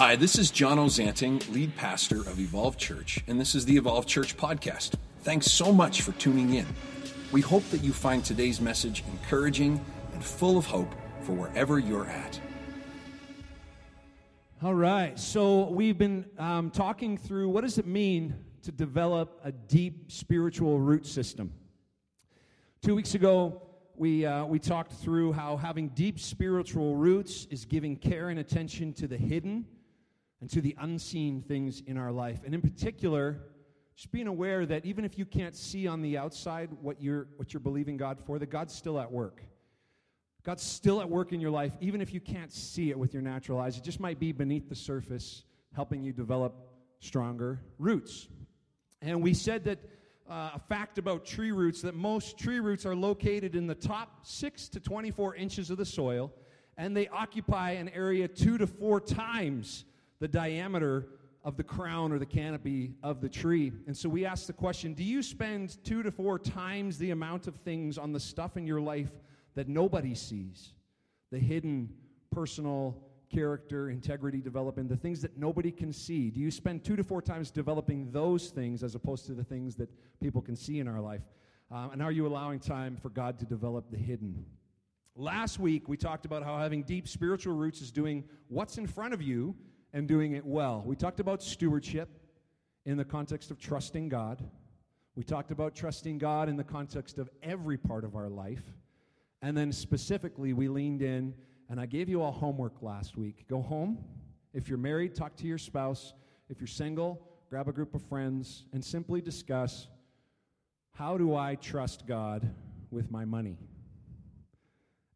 Hi, this is John Ozanting, lead pastor of Evolve Church, and this is the Evolve Church podcast. Thanks so much for tuning in. We hope that you find today's message encouraging and full of hope for wherever you're at. All right, so we've been um, talking through what does it mean to develop a deep spiritual root system. Two weeks ago, we, uh, we talked through how having deep spiritual roots is giving care and attention to the hidden and to the unseen things in our life. And in particular, just being aware that even if you can't see on the outside what you're, what you're believing God for, that God's still at work. God's still at work in your life, even if you can't see it with your natural eyes. It just might be beneath the surface, helping you develop stronger roots. And we said that uh, a fact about tree roots that most tree roots are located in the top 6 to 24 inches of the soil, and they occupy an area two to four times the diameter of the crown or the canopy of the tree. And so we ask the question do you spend two to four times the amount of things on the stuff in your life that nobody sees? The hidden personal character, integrity development, the things that nobody can see. Do you spend two to four times developing those things as opposed to the things that people can see in our life? Um, and are you allowing time for God to develop the hidden? Last week, we talked about how having deep spiritual roots is doing what's in front of you and doing it well. We talked about stewardship in the context of trusting God. We talked about trusting God in the context of every part of our life. And then specifically, we leaned in, and I gave you all homework last week. Go home. If you're married, talk to your spouse. If you're single, grab a group of friends and simply discuss how do I trust God with my money?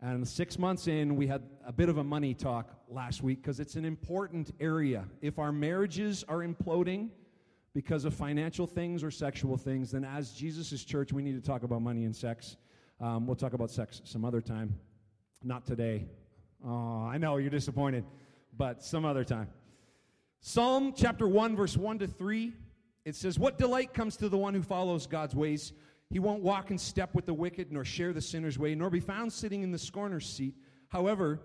And six months in, we had a bit of a money talk last week because it's an important area. If our marriages are imploding because of financial things or sexual things, then as Jesus' church, we need to talk about money and sex. Um, we'll talk about sex some other time. Not today. Oh, I know you're disappointed, but some other time. Psalm chapter 1, verse 1 to 3, it says, What delight comes to the one who follows God's ways? He won't walk in step with the wicked, nor share the sinner's way, nor be found sitting in the scorner's seat. However,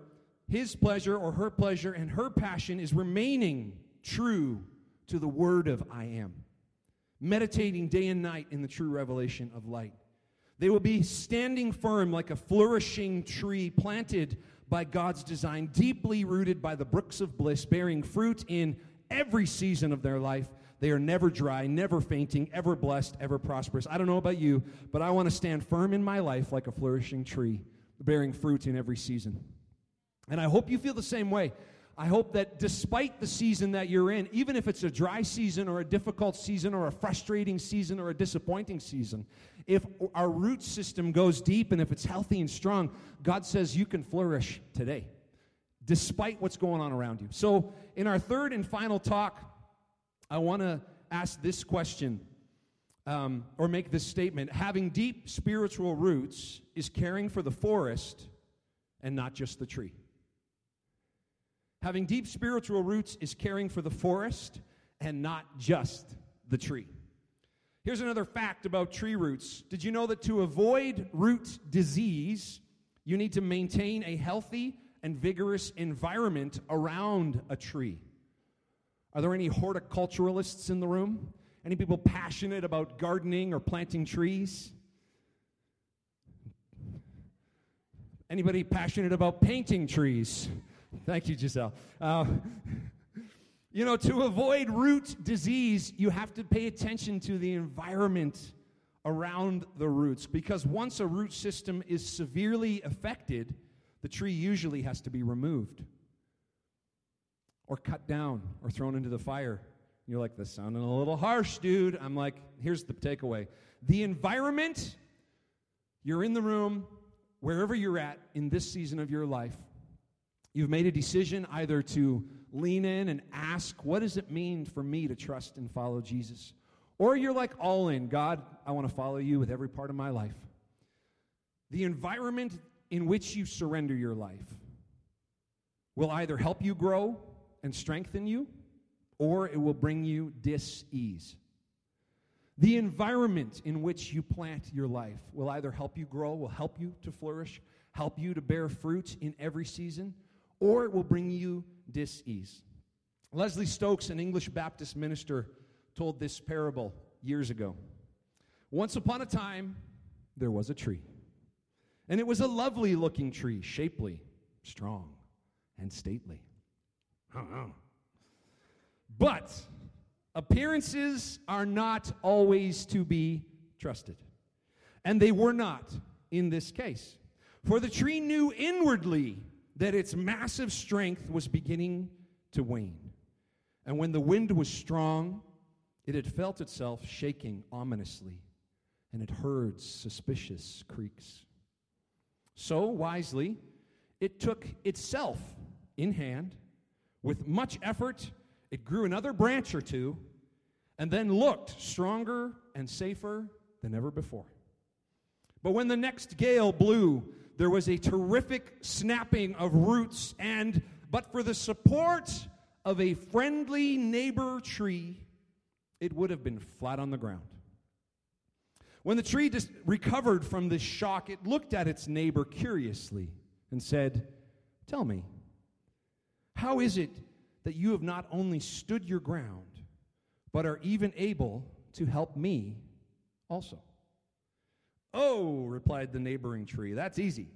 his pleasure or her pleasure and her passion is remaining true to the word of I am, meditating day and night in the true revelation of light. They will be standing firm like a flourishing tree planted by God's design, deeply rooted by the brooks of bliss, bearing fruit in every season of their life they are never dry, never fainting, ever blessed, ever prosperous. I don't know about you, but I want to stand firm in my life like a flourishing tree, bearing fruit in every season. And I hope you feel the same way. I hope that despite the season that you're in, even if it's a dry season or a difficult season or a frustrating season or a disappointing season, if our root system goes deep and if it's healthy and strong, God says you can flourish today, despite what's going on around you. So, in our third and final talk, I want to ask this question um, or make this statement. Having deep spiritual roots is caring for the forest and not just the tree. Having deep spiritual roots is caring for the forest and not just the tree. Here's another fact about tree roots. Did you know that to avoid root disease, you need to maintain a healthy and vigorous environment around a tree? Are there any horticulturalists in the room? Any people passionate about gardening or planting trees? Anybody passionate about painting trees? Thank you, Giselle. Uh, you know, to avoid root disease, you have to pay attention to the environment around the roots because once a root system is severely affected, the tree usually has to be removed or cut down or thrown into the fire. You're like, this sounding a little harsh, dude. I'm like, here's the takeaway the environment, you're in the room, wherever you're at in this season of your life, you've made a decision either to lean in and ask, what does it mean for me to trust and follow Jesus? Or you're like all in, God, I want to follow you with every part of my life. The environment in which you surrender your life will either help you grow and strengthen you, or it will bring you dis-ease. The environment in which you plant your life will either help you grow, will help you to flourish, help you to bear fruit in every season, or it will bring you dis-ease. Leslie Stokes, an English Baptist minister, told this parable years ago. Once upon a time, there was a tree. And it was a lovely looking tree, shapely, strong, and stately. But appearances are not always to be trusted. And they were not in this case. For the tree knew inwardly that its massive strength was beginning to wane. And when the wind was strong, it had felt itself shaking ominously, and it heard suspicious creaks. So wisely, it took itself in hand. With much effort, it grew another branch or two, and then looked stronger and safer than ever before. But when the next gale blew, there was a terrific snapping of roots, and but for the support of a friendly neighbor tree, it would have been flat on the ground. When the tree just recovered from this shock, it looked at its neighbor curiously and said, Tell me, how is it that you have not only stood your ground, but are even able to help me also? Oh, replied the neighboring tree, that's easy.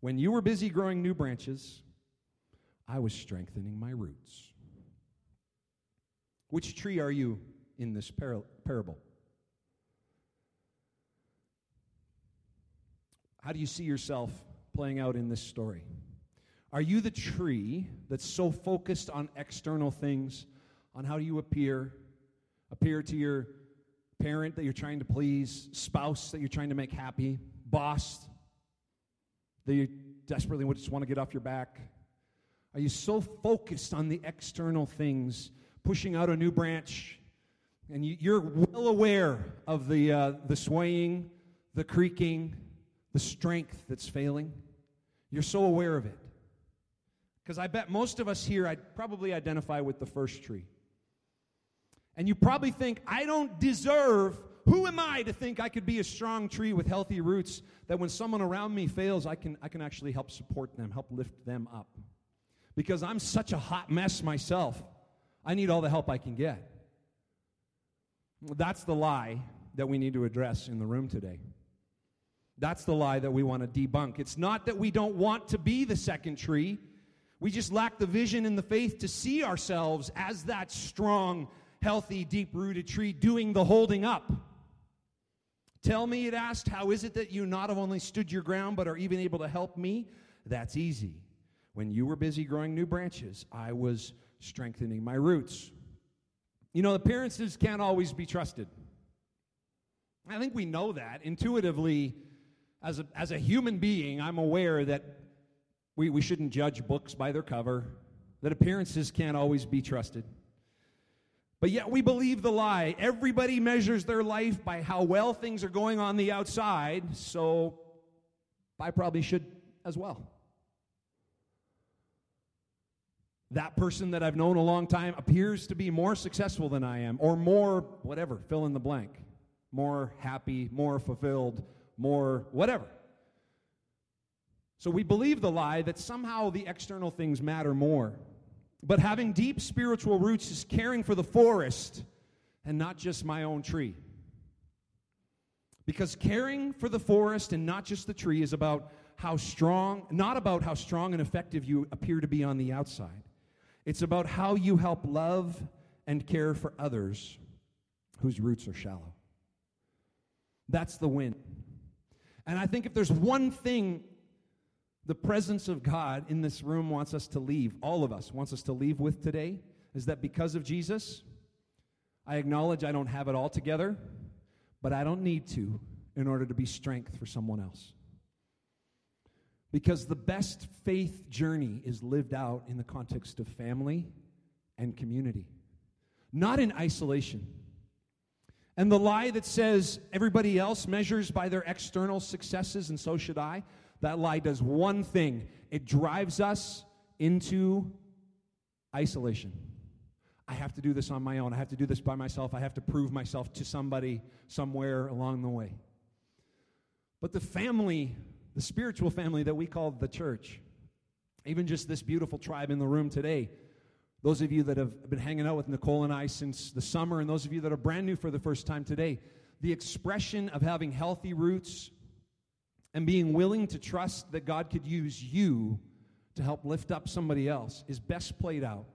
When you were busy growing new branches, I was strengthening my roots. Which tree are you in this par- parable? How do you see yourself playing out in this story? Are you the tree that's so focused on external things, on how do you appear, appear to your parent that you're trying to please, spouse that you're trying to make happy, boss that you desperately just want to get off your back? Are you so focused on the external things, pushing out a new branch, and you, are well aware of the, uh, the swaying, the creaking, the strength that's failing? You're so aware of it. Because I bet most of us here, I'd probably identify with the first tree. And you probably think, I don't deserve, who am I to think I could be a strong tree with healthy roots that when someone around me fails, I can, I can actually help support them, help lift them up? Because I'm such a hot mess myself. I need all the help I can get. That's the lie that we need to address in the room today. That's the lie that we want to debunk. It's not that we don't want to be the second tree. We just lack the vision and the faith to see ourselves as that strong, healthy, deep rooted tree doing the holding up. Tell me, it asked, how is it that you not have only stood your ground but are even able to help me? That's easy. When you were busy growing new branches, I was strengthening my roots. You know, appearances can't always be trusted. I think we know that. Intuitively, as a, as a human being, I'm aware that we, we shouldn't judge books by their cover, that appearances can't always be trusted. But yet we believe the lie. Everybody measures their life by how well things are going on the outside, so I probably should as well. That person that I've known a long time appears to be more successful than I am, or more, whatever, fill in the blank, more happy, more fulfilled, more whatever. So we believe the lie that somehow the external things matter more. But having deep spiritual roots is caring for the forest and not just my own tree. Because caring for the forest and not just the tree is about how strong, not about how strong and effective you appear to be on the outside. It's about how you help love and care for others whose roots are shallow. That's the win. And I think if there's one thing the presence of God in this room wants us to leave, all of us wants us to leave with today, is that because of Jesus, I acknowledge I don't have it all together, but I don't need to in order to be strength for someone else. Because the best faith journey is lived out in the context of family and community, not in isolation. And the lie that says everybody else measures by their external successes and so should I, that lie does one thing it drives us into isolation. I have to do this on my own. I have to do this by myself. I have to prove myself to somebody somewhere along the way. But the family, the spiritual family that we call the church, even just this beautiful tribe in the room today, Those of you that have been hanging out with Nicole and I since the summer, and those of you that are brand new for the first time today, the expression of having healthy roots and being willing to trust that God could use you to help lift up somebody else is best played out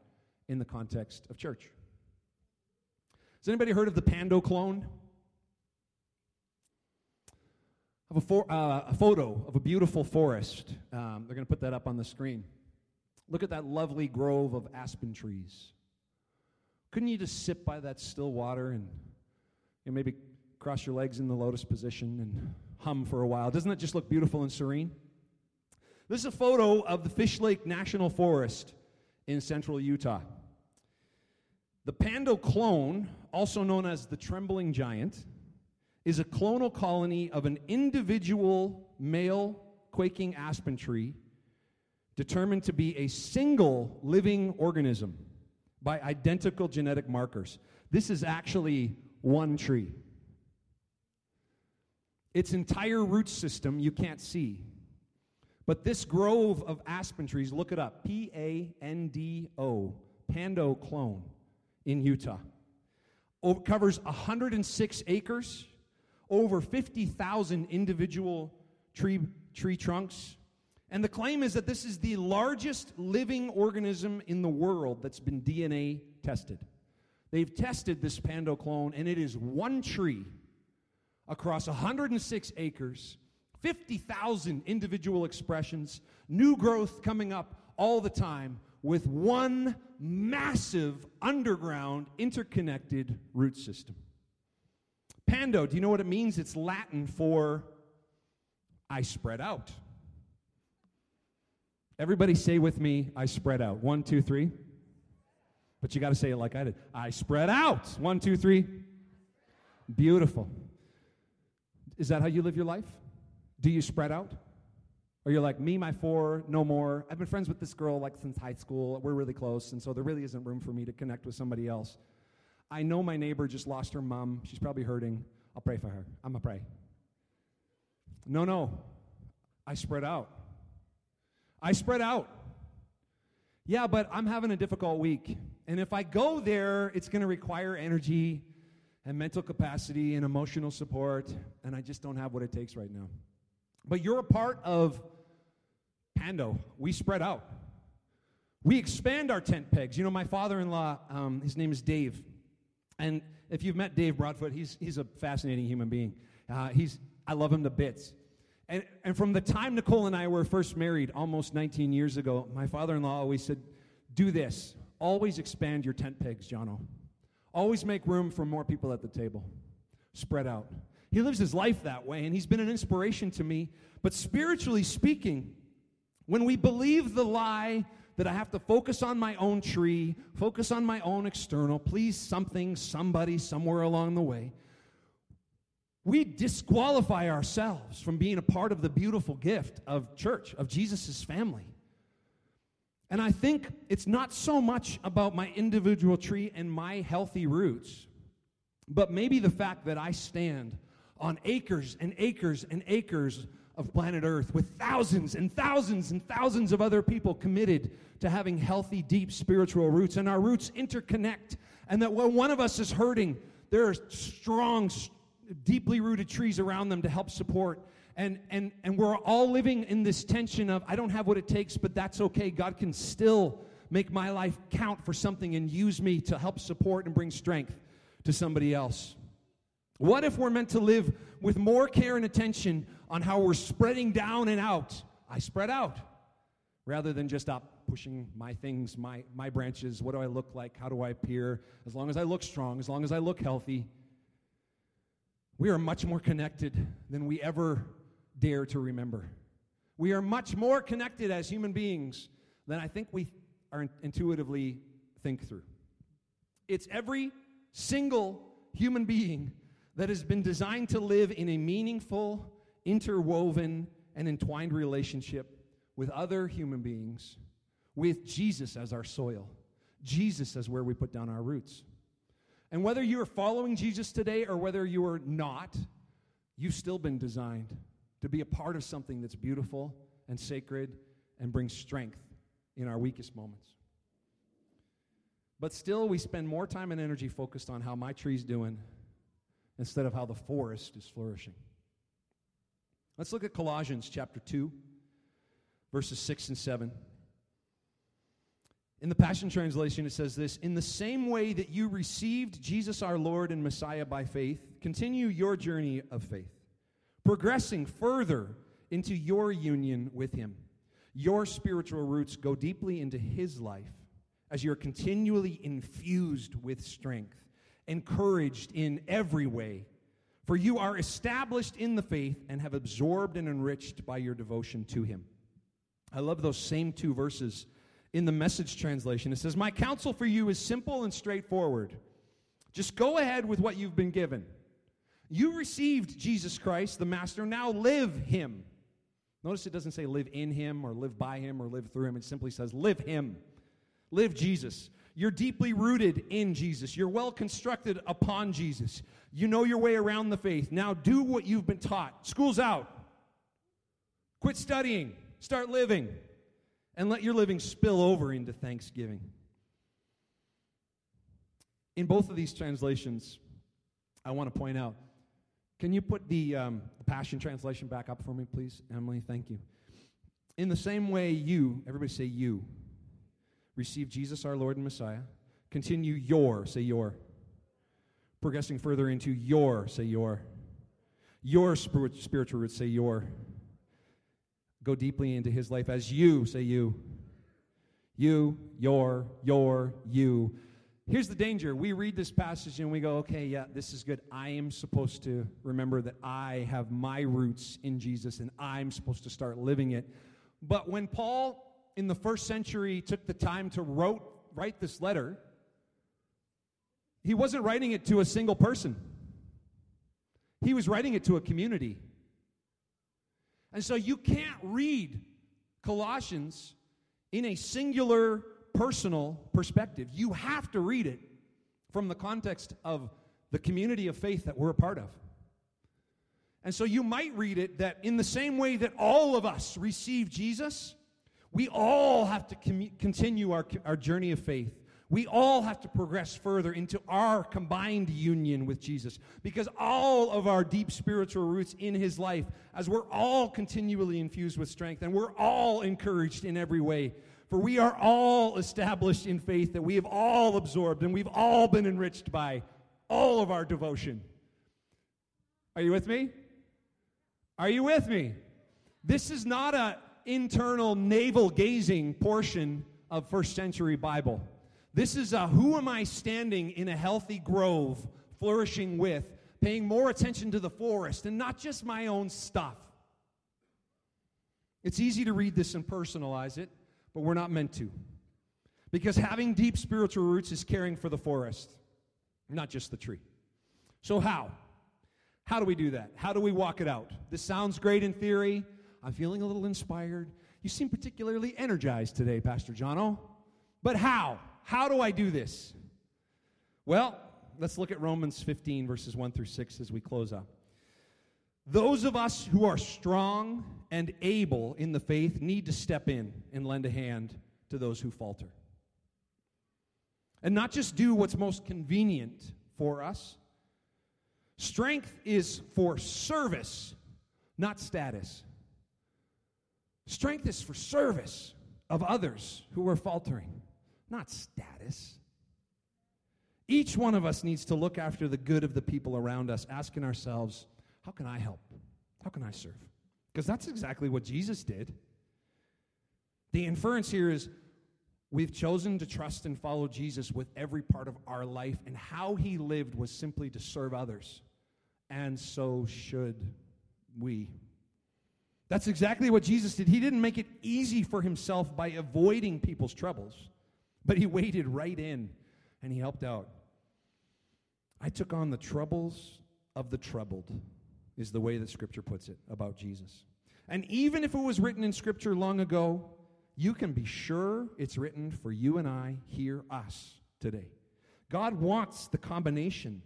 in the context of church. Has anybody heard of the Pando clone? I have a, for, uh, a photo of a beautiful forest. Um, they're going to put that up on the screen. Look at that lovely grove of aspen trees. Couldn't you just sit by that still water and you know, maybe cross your legs in the lotus position and hum for a while? Doesn't that just look beautiful and serene? This is a photo of the Fishlake National Forest in central Utah. The Pando clone, also known as the trembling giant, is a clonal colony of an individual male quaking aspen tree determined to be a single living organism by identical genetic markers. This is actually one tree. Its entire root system you can't see. But this grove of aspen trees, look it up P A N D O, Pando clone in Utah. Over, covers 106 acres, over 50,000 individual tree, tree trunks. And the claim is that this is the largest living organism in the world that's been DNA tested. They've tested this Pando clone, and it is one tree across 106 acres 50,000 individual expressions, new growth coming up all the time with one massive underground interconnected root system. Pando, do you know what it means? It's Latin for I spread out. Everybody say with me, I spread out. One, two, three. But you got to say it like I did. I spread out. One, two, three. Beautiful. Is that how you live your life? Do you spread out? Or you're like, me, my four, no more. I've been friends with this girl like since high school. We're really close, and so there really isn't room for me to connect with somebody else. I know my neighbor just lost her mom. She's probably hurting. I'll pray for her. I'm going to pray. No, no. I spread out. I spread out. Yeah, but I'm having a difficult week. And if I go there, it's going to require energy and mental capacity and emotional support, and I just don't have what it takes right now. But you're a part of Pando. We spread out. We expand our tent pegs. You know, my father in law, um, his name is Dave. And if you've met Dave Broadfoot, he's, he's a fascinating human being. Uh, he's, I love him to bits. And, and from the time Nicole and I were first married, almost 19 years ago, my father in law always said, Do this. Always expand your tent pegs, Jono. Always make room for more people at the table. Spread out. He lives his life that way, and he's been an inspiration to me. But spiritually speaking, when we believe the lie that I have to focus on my own tree, focus on my own external, please something, somebody, somewhere along the way, we disqualify ourselves from being a part of the beautiful gift of church, of Jesus' family. And I think it's not so much about my individual tree and my healthy roots, but maybe the fact that I stand on acres and acres and acres of planet Earth with thousands and thousands and thousands of other people committed to having healthy, deep spiritual roots. And our roots interconnect. And that when one of us is hurting, there are strong, deeply rooted trees around them to help support. And, and, and we're all living in this tension of, I don't have what it takes, but that's okay. God can still make my life count for something and use me to help support and bring strength to somebody else. What if we're meant to live with more care and attention on how we're spreading down and out? I spread out rather than just up pushing my things, my, my branches. What do I look like? How do I appear? As long as I look strong, as long as I look healthy, we are much more connected than we ever dare to remember. We are much more connected as human beings than I think we are intuitively think through. It's every single human being that has been designed to live in a meaningful, interwoven, and entwined relationship with other human beings, with Jesus as our soil, Jesus as where we put down our roots. And whether you are following Jesus today or whether you are not, you've still been designed to be a part of something that's beautiful and sacred and brings strength in our weakest moments. But still, we spend more time and energy focused on how my tree's doing instead of how the forest is flourishing. Let's look at Colossians chapter 2, verses 6 and 7. In the Passion Translation, it says this In the same way that you received Jesus our Lord and Messiah by faith, continue your journey of faith, progressing further into your union with Him. Your spiritual roots go deeply into His life as you're continually infused with strength, encouraged in every way. For you are established in the faith and have absorbed and enriched by your devotion to Him. I love those same two verses in the message translation. It says, My counsel for you is simple and straightforward. Just go ahead with what you've been given. You received Jesus Christ, the Master. Now live Him. Notice it doesn't say live in Him or live by Him or live through Him. It simply says live Him. Live Jesus. You're deeply rooted in Jesus. You're well constructed upon Jesus. You know your way around the faith. Now do what you've been taught. School's out. Quit studying. Start living and let your living spill over into thanksgiving. In both of these translations, I want to point out can you put the, um, Passion Translation back up for me, please, Emily? Thank you. In the same way, you, everybody say you, receive Jesus our Lord and Messiah, continue your, say your, progressing further into your, say your, your spiritual roots, say your go deeply into his life as you, say you. You, your, your, you. Here's the danger. We read this passage and we go, okay, yeah, this is good. I am supposed to remember that I have my roots in Jesus and I'm supposed to start living it. But when Paul in the first century took the time to wrote, write this letter, he wasn't writing it to a single person. He was writing it to a community. And so you can't read Colossians in a singular personal perspective. You have to read it from the context of the community of faith that we're a part of. And so you might read it that in the same way that all of us receive Jesus, we all have to com- continue our, our journey of faith we all have to progress further into our combined union with Jesus because all of our deep spiritual roots in his life, as we're all continually infused with strength and we're all encouraged in every way, for we are all established in faith that we have all absorbed and we've all been enriched by all of our devotion. Are you with me? Are you with me? This is not an internal navel gazing portion of first century Bible. This is a who am I standing in a healthy grove, flourishing with, paying more attention to the forest and not just my own stuff. It's easy to read this and personalize it, but we're not meant to. Because having deep spiritual roots is caring for the forest, not just the tree. So, how? How do we do that? How do we walk it out? This sounds great in theory. I'm feeling a little inspired. You seem particularly energized today, Pastor Jono. But how? How do I do this? Well, let's look at Romans 15, verses 1 through 6 as we close up. Those of us who are strong and able in the faith need to step in and lend a hand to those who falter. And not just do what's most convenient for us. Strength is for service, not status. Strength is for service of others who are faltering not status. Each one of us needs to look after the good of the people around us, asking ourselves, how can I help? How can I serve? Because that's exactly what Jesus did. The inference here is we've chosen to trust and follow Jesus with every part of our life, and how he lived was simply to serve others. And so should we. That's exactly what Jesus did. He didn't make it easy for himself by avoiding people's troubles. But he waded right in and he helped out. I took on the troubles of the troubled, is the way that Scripture puts it about Jesus. And even if it was written in Scripture long ago, you can be sure it's written for you and I, here, us, today. God wants the combination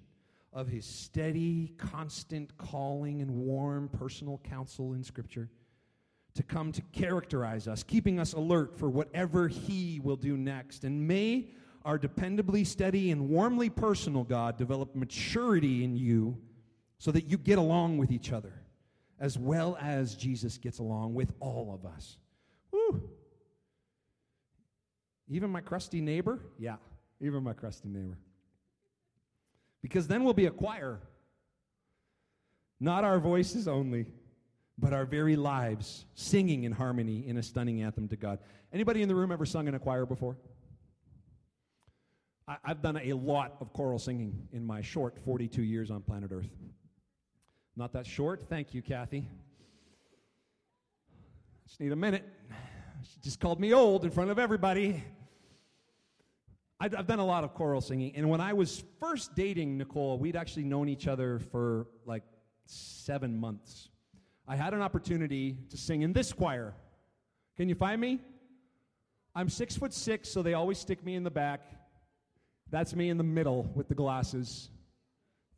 of his steady, constant calling and warm personal counsel in Scripture to come to characterize us, keeping us alert for whatever He will do next. And may our dependably steady and warmly personal God develop maturity in you so that you get along with each other as well as Jesus gets along with all of us. Woo! Even my crusty neighbor? Yeah, even my crusty neighbor. Because then we'll be a choir. Not our voices only, but our very lives singing in harmony in a stunning anthem to God. Anybody in the room ever sung in a choir before? I, have done a lot of choral singing in my short 42 years on planet Earth. Not that short. Thank you, Kathy. Just need a minute. She just called me old in front of everybody. I've, I've done a lot of choral singing. And when I was first dating Nicole, we'd actually known each other for like seven months. I had an opportunity to sing in this choir. Can you find me? I'm six foot six, so they always stick me in the back. That's me in the middle with the glasses.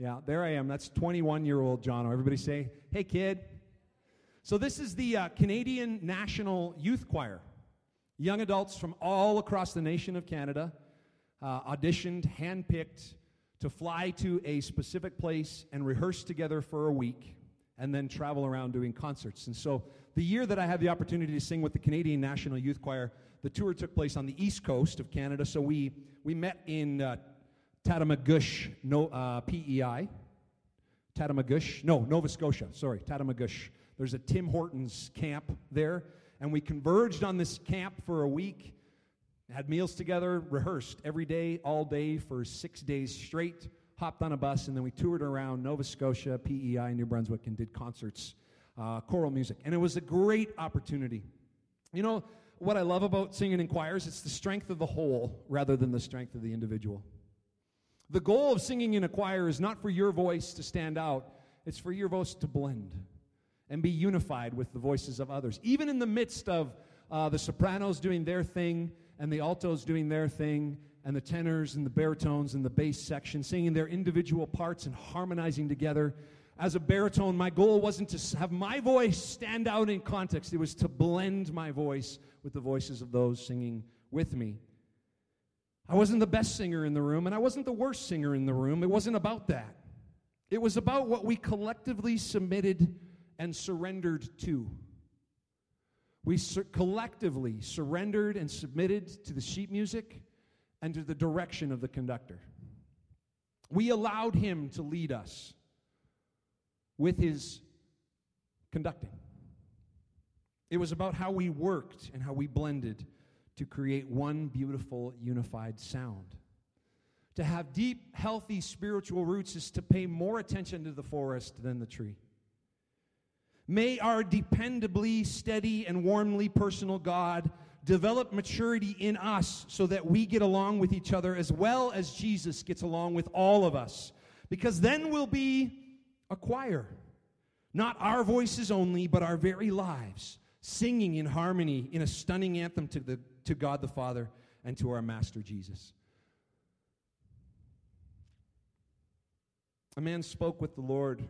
Yeah, there I am. That's 21 year old John. Everybody say, hey, kid. So, this is the uh, Canadian National Youth Choir. Young adults from all across the nation of Canada uh, auditioned, handpicked to fly to a specific place and rehearse together for a week and then travel around doing concerts. And so, the year that I had the opportunity to sing with the Canadian National Youth Choir, the tour took place on the east coast of Canada. So, we, we met in uh, Tatamagouche, no, uh, PEI. Tatamagouche, no, Nova Scotia, sorry, Tatamagouche. There's a Tim Hortons camp there, and we converged on this camp for a week, had meals together, rehearsed every day, all day for six days straight, hopped on a bus, and then we toured around Nova Scotia, PEI, New Brunswick, and did concerts, uh, choral music. And it was a great opportunity. You know, what I love about singing in choirs, it's the strength of the whole rather than the strength of the individual. The goal of singing in a choir is not for your voice to stand out, it's for your voice to blend and be unified with the voices of others. Even in the midst of uh, the sopranos doing their thing and the altos doing their thing and the tenors and the baritones and the bass section singing their individual parts and harmonizing together. As a baritone, my goal wasn't to have my voice stand out in context, it was to blend my voice with the voices of those singing with me. I wasn't the best singer in the room, and I wasn't the worst singer in the room. It wasn't about that. It was about what we collectively submitted and surrendered to. We sur- collectively surrendered and submitted to the sheet music and to the direction of the conductor. We allowed him to lead us with his conducting. It was about how we worked and how we blended to create one beautiful, unified sound. To have deep, healthy spiritual roots is to pay more attention to the forest than the tree. May our dependably, steady, and warmly personal God develop maturity in us so that we get along with each other as well as Jesus gets along with all of us. Because then we'll be a choir. Not our voices only, but our very lives, singing in harmony in a stunning anthem to the to God the Father and to our Master Jesus. A man spoke with the Lord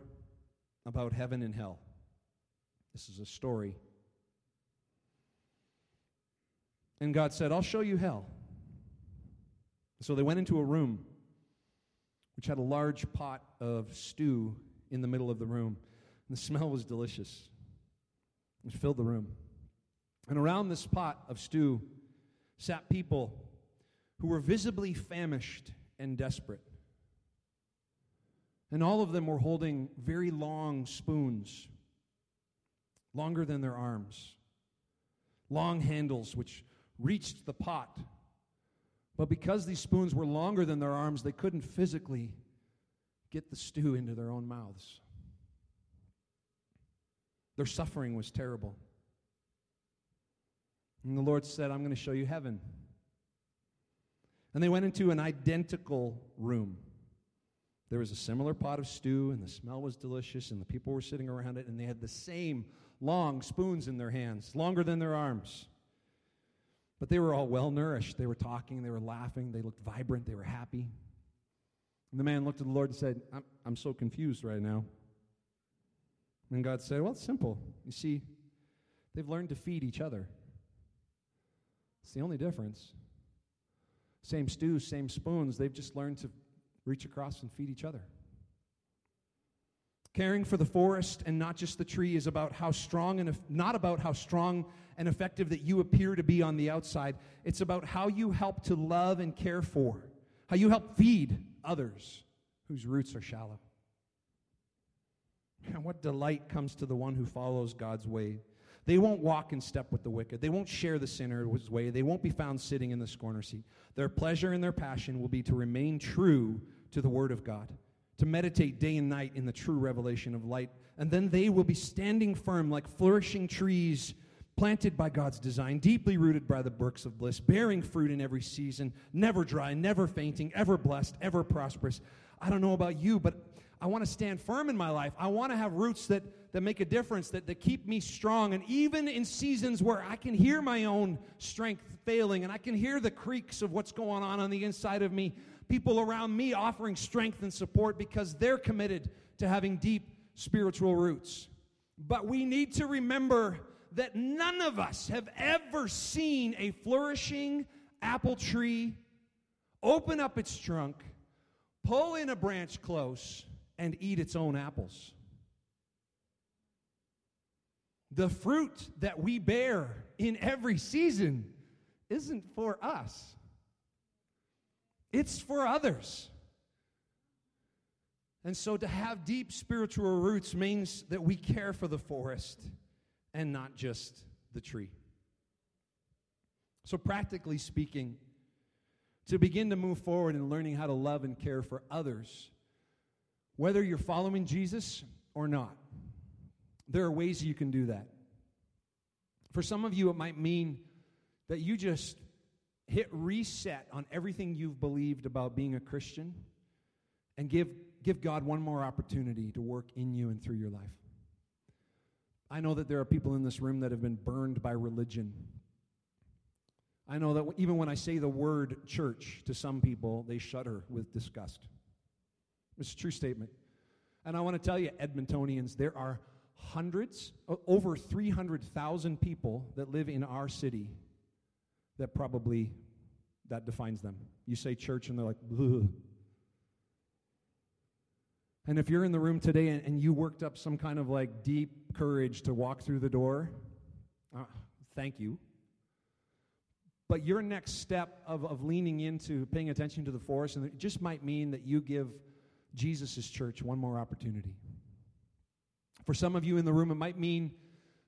about heaven and hell. This is a story. And God said, I'll show you hell. So they went into a room which had a large pot of stew in the middle of the room. And the smell was delicious. Filled the room. And around this pot of stew sat people who were visibly famished and desperate. And all of them were holding very long spoons, longer than their arms, long handles which reached the pot. But because these spoons were longer than their arms, they couldn't physically get the stew into their own mouths. Their suffering was terrible. And the Lord said, I'm going to show you heaven. And they went into an identical room. There was a similar pot of stew, and the smell was delicious, and the people were sitting around it, and they had the same long spoons in their hands, longer than their arms. But they were all well nourished. They were talking, they were laughing, they looked vibrant, they were happy. And the man looked at the Lord and said, I'm, I'm so confused right now. And God said, Well, it's simple. You see, they've learned to feed each other. It's the only difference. Same stews, same spoons. They've just learned to reach across and feed each other. Caring for the forest and not just the tree is about how strong and not about how strong and effective that you appear to be on the outside. It's about how you help to love and care for, how you help feed others whose roots are shallow. And what delight comes to the one who follows God's way. They won't walk in step with the wicked. They won't share the sinner's way. They won't be found sitting in the scorner seat. Their pleasure and their passion will be to remain true to the Word of God to meditate day and night in the true revelation of light. And then they will be standing firm like flourishing trees planted by God's design, deeply rooted by the brooks of bliss, bearing fruit in every season, never dry, never fainting, ever blessed, ever prosperous. I don't know about you, but I want to stand firm in my life. I want to have roots that, that make a difference, that, that keep me strong. And even in seasons where I can hear my own strength failing and I can hear the creaks of what's going on on the inside of me, people around me offering strength and support because they're committed to having deep spiritual roots. But we need to remember that none of us have ever seen a flourishing apple tree open up its trunk, pull in a branch close, and eat its own apples. The fruit that we bear in every season isn't for us. It's for others. And so to have deep spiritual roots means that we care for the forest and not just the tree. So, practically speaking, to begin to move forward in learning how to love and care for others, whether you're following Jesus or not, there are ways you can do that. For some of you, it might mean that you just hit reset on everything you've believed about being a Christian and give, give God one more opportunity to work in you and through your life. I know that there are people in this room that have been burned by religion. I know that even when I say the word church to some people, they shudder with disgust. It's a true statement. And I want to tell you, Edmontonians, there are hundreds, over 300,000 people that live in our city that probably that defines them. You say church and they're like, Ugh. And if you're in the room today and, and, you worked up some kind of like deep courage to walk through the door, uh, thank you. But your next step of, of leaning into paying attention to the forest, and it just might mean that you give Jesus' church one more opportunity. For some of you in the room, it might mean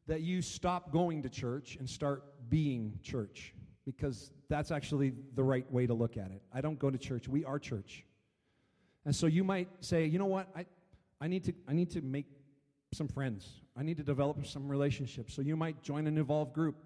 that you stop going to church and start being church because that's actually the right way to look at it. I don't go to church, we are church. And so you might say, you know what, I, I, need, to, I need to make some friends, I need to develop some relationships. So you might join an Evolve group.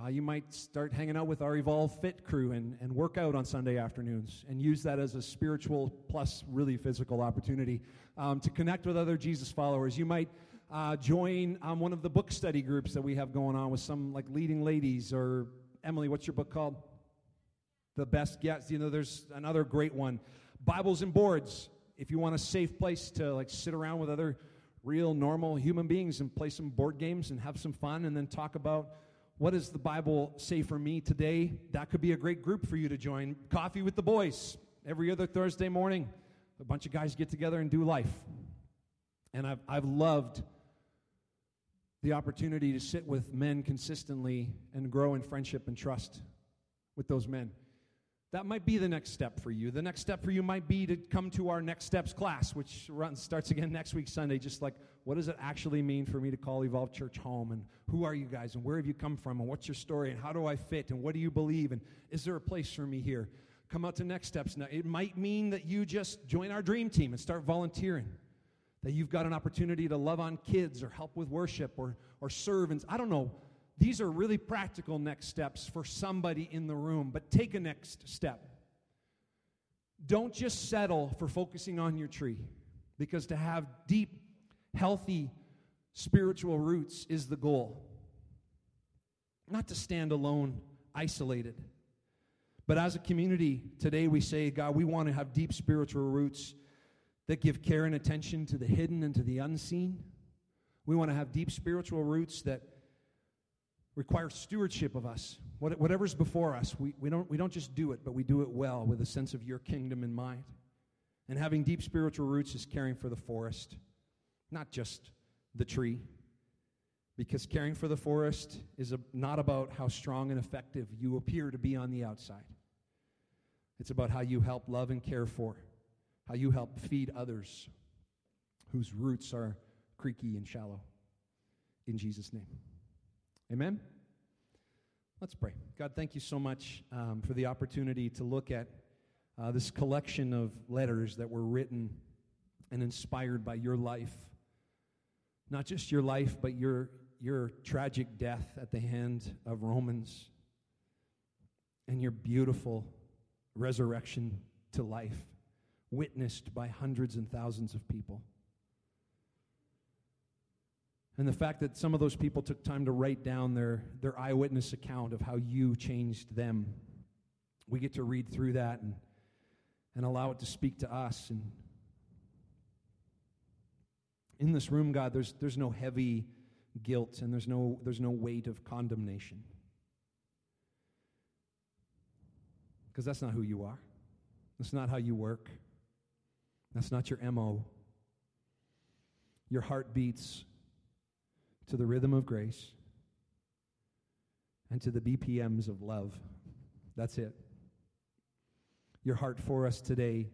Uh, you might start hanging out with our Evolve Fit crew and, and work out on Sunday afternoons and use that as a spiritual plus really physical opportunity um, to connect with other Jesus followers. You might uh, join um, one of the book study groups that we have going on with some like leading ladies or Emily, what's your book called? The Best Yes. You know, there's another great one. Bibles and boards. If you want a safe place to like sit around with other real normal human beings and play some board games and have some fun and then talk about what does the Bible say for me today? That could be a great group for you to join. Coffee with the boys every other Thursday morning. A bunch of guys get together and do life. And I've, I've loved the opportunity to sit with men consistently and grow in friendship and trust with those men. That might be the next step for you. The next step for you might be to come to our Next Steps class, which runs, starts again next week, Sunday. Just like, what does it actually mean for me to call Evolve Church home? And who are you guys? And where have you come from? And what's your story? And how do I fit? And what do you believe? And is there a place for me here? Come out to Next Steps. Now, it might mean that you just join our dream team and start volunteering that you've got an opportunity to love on kids or help with worship or, or servants. I don't know. These are really practical next steps for somebody in the room, but take a next step. Don't just settle for focusing on your tree, because to have deep, healthy spiritual roots is the goal. Not to stand alone, isolated. But as a community, today we say, God, we want to have deep spiritual roots that give care and attention to the hidden and to the unseen. We want to have deep spiritual roots that requires stewardship of us. Whatever's before us, we, we, don't, we don't just do it, but we do it well with a sense of your kingdom in mind. And having deep spiritual roots is caring for the forest, not just the tree. Because caring for the forest is a, not about how strong and effective you appear to be on the outside. It's about how you help love and care for, how you help feed others whose roots are creaky and shallow. In Jesus' name. Amen? Let's pray. God, thank you so much um, for the opportunity to look at uh, this collection of letters that were written and inspired by your life. Not just your life, but your, your tragic death at the hand of Romans and your beautiful resurrection to life, witnessed by hundreds and thousands of people. And the fact that some of those people took time to write down their, their eyewitness account of how you changed them. We get to read through that and, and allow it to speak to us. And in this room, God, there's, there's no heavy guilt and there's no, there's no weight of condemnation. Because that's not who you are. That's not how you work. That's not your MO. Your heart beats to the rhythm of grace and to the BPMs of love. That's it. Your heart for us today,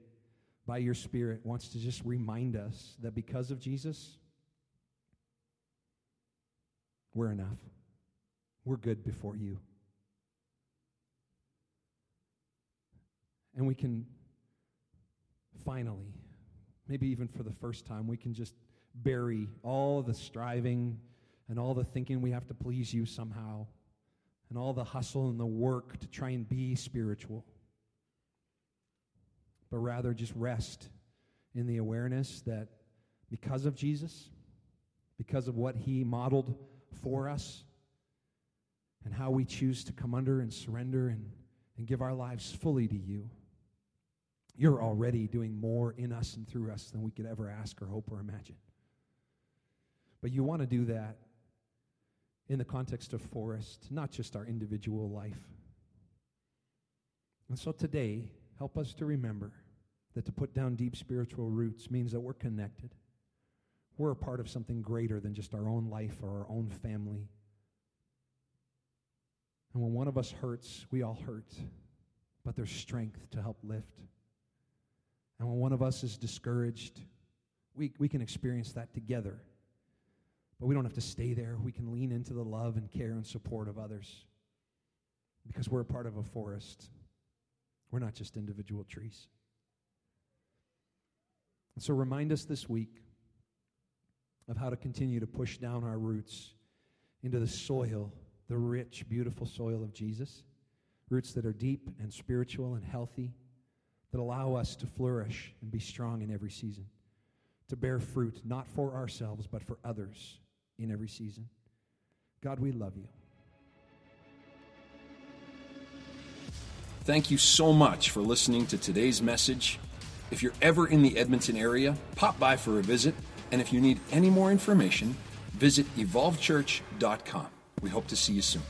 by your Spirit, wants to just remind us that because of Jesus, we're enough. We're good before you. And we can finally, maybe even for the first time, we can just bury all the striving and all the thinking we have to please you somehow, and all the hustle and the work to try and be spiritual, but rather just rest in the awareness that because of Jesus, because of what he modeled for us, and how we choose to come under and surrender and, and give our lives fully to you, you're already doing more in us and through us than we could ever ask or hope or imagine. But you want to do that in the context of forest, not just our individual life. And so today, help us to remember that to put down deep spiritual roots means that we're connected. We're a part of something greater than just our own life or our own family. And when one of us hurts, we all hurt, but there's strength to help lift. And when one of us is discouraged, we, we can experience that together but we don't have to stay there. We can lean into the love and care and support of others because we're a part of a forest. We're not just individual trees. And so remind us this week of how to continue to push down our roots into the soil, the rich, beautiful soil of Jesus. Roots that are deep and spiritual and healthy, that allow us to flourish and be strong in every season, to bear fruit, not for ourselves, but for others in every season. God, we love you. Thank you so much for listening to today's message. If you're ever in the Edmonton area, pop by for a visit. And if you need any more information, visit evolvechurch.com. We hope to see you soon.